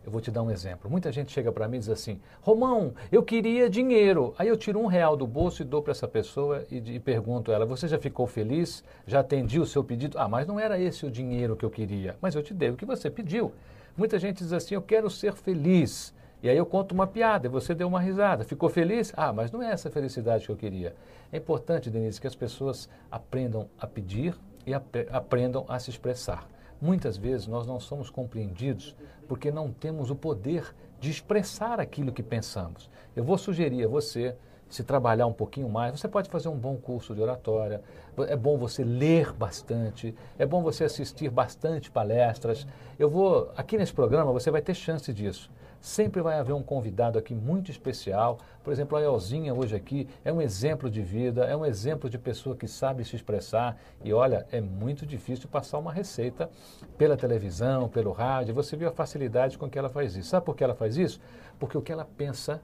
Eu vou te dar um exemplo. Muita gente chega para mim e diz assim: Romão, eu queria dinheiro. Aí eu tiro um real do bolso e dou para essa pessoa e, e pergunto a ela: Você já ficou feliz? Já atendi o seu pedido? Ah, mas não era esse o dinheiro que eu queria. Mas eu te dei o que você pediu. Muita gente diz assim: Eu quero ser feliz. E aí eu conto uma piada e você deu uma risada. Ficou feliz? Ah, mas não é essa felicidade que eu queria. É importante, Denise, que as pessoas aprendam a pedir e ap aprendam a se expressar. Muitas vezes nós não somos compreendidos porque não temos o poder de expressar aquilo que pensamos. Eu vou sugerir a você se trabalhar um pouquinho mais, você pode fazer um bom curso de oratória, é bom você ler bastante, é bom você assistir bastante palestras. Eu vou, aqui nesse programa você vai ter chance disso. Sempre vai haver um convidado aqui muito especial. Por exemplo, a Elzinha hoje aqui é um exemplo de vida, é um exemplo de pessoa que sabe se expressar. E olha, é muito difícil passar uma receita pela televisão, pelo rádio. Você viu a facilidade com que ela faz isso. Sabe por que ela faz isso? Porque o que ela pensa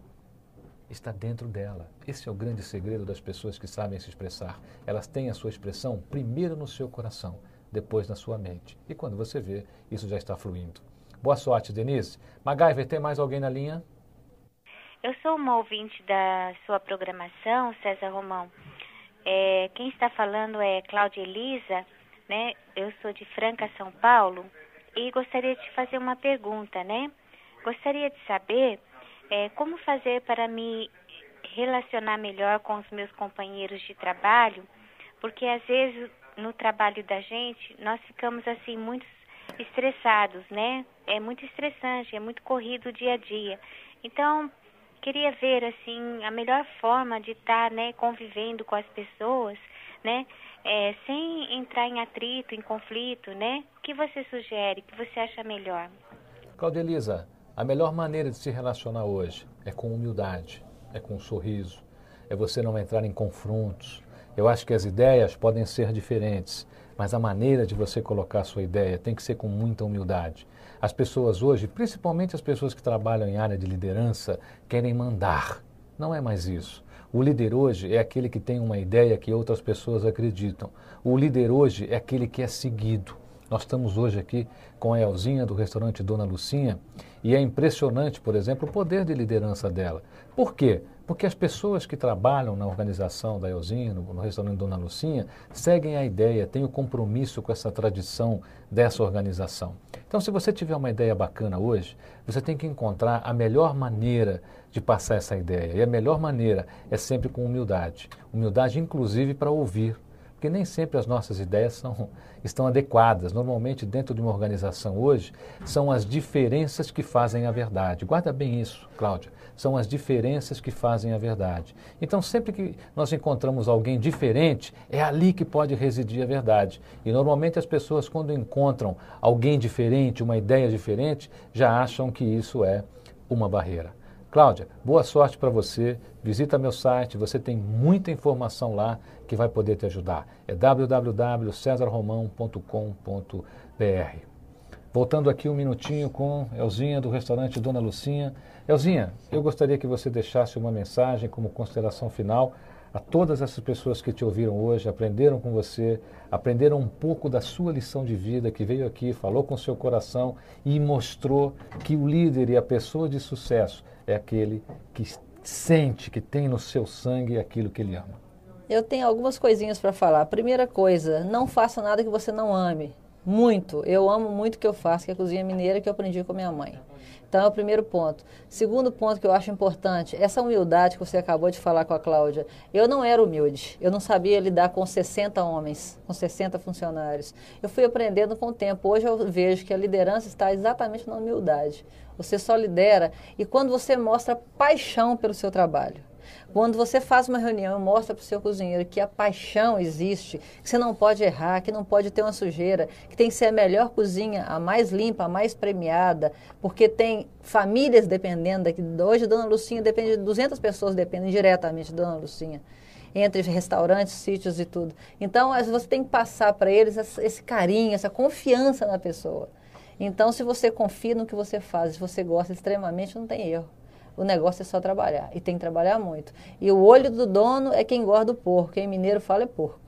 está dentro dela. Esse é o grande segredo das pessoas que sabem se expressar. Elas têm a sua expressão primeiro no seu coração, depois na sua mente. E quando você vê, isso já está fluindo. Boa sorte, Denise. MacGyver, tem mais alguém na linha? Eu sou uma ouvinte da sua programação, César Romão. É, quem está falando é Cláudia Elisa, né? Eu sou de Franca, São Paulo, e gostaria de fazer uma pergunta, né? Gostaria de saber é, como fazer para me relacionar melhor com os meus companheiros de trabalho, porque às vezes no trabalho da gente nós ficamos assim muito estressados, né? É muito estressante, é muito corrido o dia a dia. Então, queria ver assim a melhor forma de estar, tá, né, convivendo com as pessoas, né? É, sem entrar em atrito, em conflito, né? O que você sugere, o que você acha melhor? Claudelisa, a melhor maneira de se relacionar hoje é com humildade, é com um sorriso, é você não entrar em confrontos. Eu acho que as ideias podem ser diferentes, mas a maneira de você colocar a sua ideia tem que ser com muita humildade. As pessoas hoje, principalmente as pessoas que trabalham em área de liderança, querem mandar. Não é mais isso. O líder hoje é aquele que tem uma ideia que outras pessoas acreditam. O líder hoje é aquele que é seguido. Nós estamos hoje aqui com a Elzinha do restaurante Dona Lucinha e é impressionante, por exemplo, o poder de liderança dela. Por quê? Porque as pessoas que trabalham na organização da Elzinha, no, no restaurante Dona Lucinha, seguem a ideia, têm o compromisso com essa tradição dessa organização. Então, se você tiver uma ideia bacana hoje, você tem que encontrar a melhor maneira de passar essa ideia. E a melhor maneira é sempre com humildade. Humildade, inclusive, para ouvir porque nem sempre as nossas ideias são, estão adequadas. Normalmente, dentro de uma organização hoje, são as diferenças que fazem a verdade. Guarda bem isso, Cláudia. São as diferenças que fazem a verdade. Então, sempre que nós encontramos alguém diferente, é ali que pode residir a verdade. E normalmente as pessoas, quando encontram alguém diferente, uma ideia diferente, já acham que isso é uma barreira. Cláudia, boa sorte para você. Visita meu site, você tem muita informação lá que vai poder te ajudar. É www.cesarromão.com.br. Voltando aqui um minutinho com Elzinha do restaurante Dona Lucinha. Elzinha, eu gostaria que você deixasse uma mensagem como consideração final a todas essas pessoas que te ouviram hoje, aprenderam com você, aprenderam um pouco da sua lição de vida, que veio aqui, falou com seu coração e mostrou que o líder e a pessoa de sucesso é aquele que sente, que tem no seu sangue aquilo que ele ama. Eu tenho algumas coisinhas para falar. Primeira coisa, não faça nada que você não ame. Muito. Eu amo muito o que eu faço, que é a cozinha mineira que eu aprendi com minha mãe. Então é o primeiro ponto. Segundo ponto que eu acho importante, essa humildade que você acabou de falar com a Cláudia. Eu não era humilde, eu não sabia lidar com 60 homens, com 60 funcionários. Eu fui aprendendo com o tempo. Hoje eu vejo que a liderança está exatamente na humildade. Você só lidera e quando você mostra paixão pelo seu trabalho. Quando você faz uma reunião e mostra para o seu cozinheiro que a paixão existe, que você não pode errar, que não pode ter uma sujeira, que tem que ser a melhor cozinha, a mais limpa, a mais premiada, porque tem famílias dependendo daqui. Hoje Dona Lucinha depende de 200 pessoas dependem diretamente da Dona Lucinha entre restaurantes, sítios e tudo. Então, você tem que passar para eles esse carinho, essa confiança na pessoa. Então, se você confia no que você faz, se você gosta extremamente, não tem erro. O negócio é só trabalhar. E tem que trabalhar muito. E o olho do dono é quem engorda o porco. Quem mineiro fala é porco.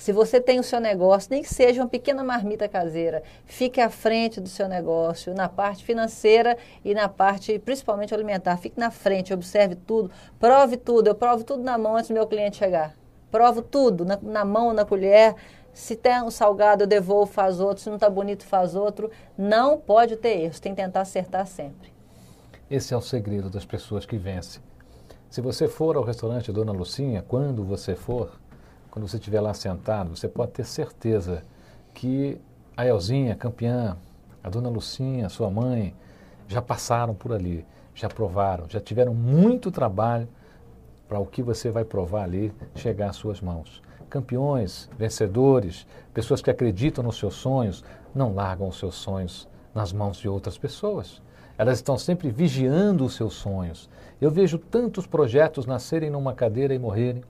Se você tem o seu negócio, nem que seja uma pequena marmita caseira, fique à frente do seu negócio, na parte financeira e na parte, principalmente alimentar. Fique na frente, observe tudo, prove tudo. Eu provo tudo na mão antes do meu cliente chegar. Provo tudo, na, na mão, na colher. Se tem um salgado, eu devolvo, faz outro. Se não está bonito, faz outro. Não pode ter erros, tem que tentar acertar sempre. Esse é o segredo das pessoas que vencem. Se você for ao restaurante Dona Lucinha, quando você for, quando você estiver lá sentado, você pode ter certeza que a Elzinha, campeã, a Dona Lucinha, sua mãe, já passaram por ali, já provaram, já tiveram muito trabalho para o que você vai provar ali chegar às suas mãos. Campeões, vencedores, pessoas que acreditam nos seus sonhos, não largam os seus sonhos nas mãos de outras pessoas. Elas estão sempre vigiando os seus sonhos. Eu vejo tantos projetos nascerem numa cadeira e morrerem.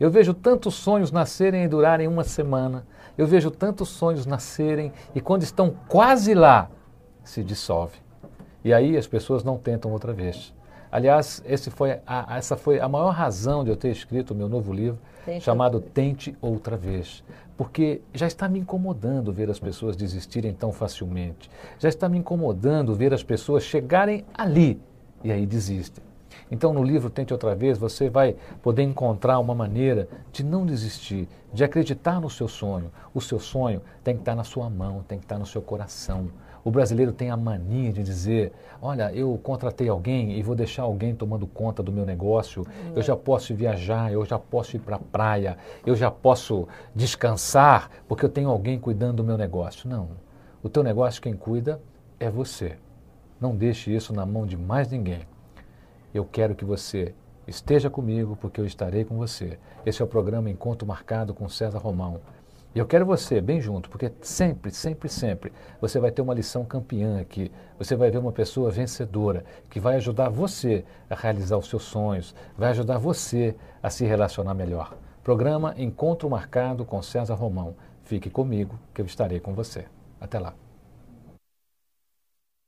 Eu vejo tantos sonhos nascerem e durarem uma semana. Eu vejo tantos sonhos nascerem e quando estão quase lá, se dissolve. E aí as pessoas não tentam outra vez. Aliás, foi a, essa foi a maior razão de eu ter escrito o meu novo livro, Tente chamado Tente Outra Vez. Porque já está me incomodando ver as pessoas desistirem tão facilmente. Já está me incomodando ver as pessoas chegarem ali e aí desistem. Então, no livro Tente Outra Vez, você vai poder encontrar uma maneira de não desistir, de acreditar no seu sonho. O seu sonho tem que estar na sua mão, tem que estar no seu coração. O brasileiro tem a mania de dizer: olha, eu contratei alguém e vou deixar alguém tomando conta do meu negócio, eu já posso viajar, eu já posso ir para a praia, eu já posso descansar porque eu tenho alguém cuidando do meu negócio. Não. O teu negócio, quem cuida é você. Não deixe isso na mão de mais ninguém. Eu quero que você esteja comigo porque eu estarei com você. Esse é o programa Encontro Marcado com César Romão. E eu quero você bem junto, porque sempre, sempre, sempre você vai ter uma lição campeã aqui. Você vai ver uma pessoa vencedora que vai ajudar você a realizar os seus sonhos, vai ajudar você a se relacionar melhor. Programa Encontro Marcado com César Romão. Fique comigo que eu estarei com você. Até lá.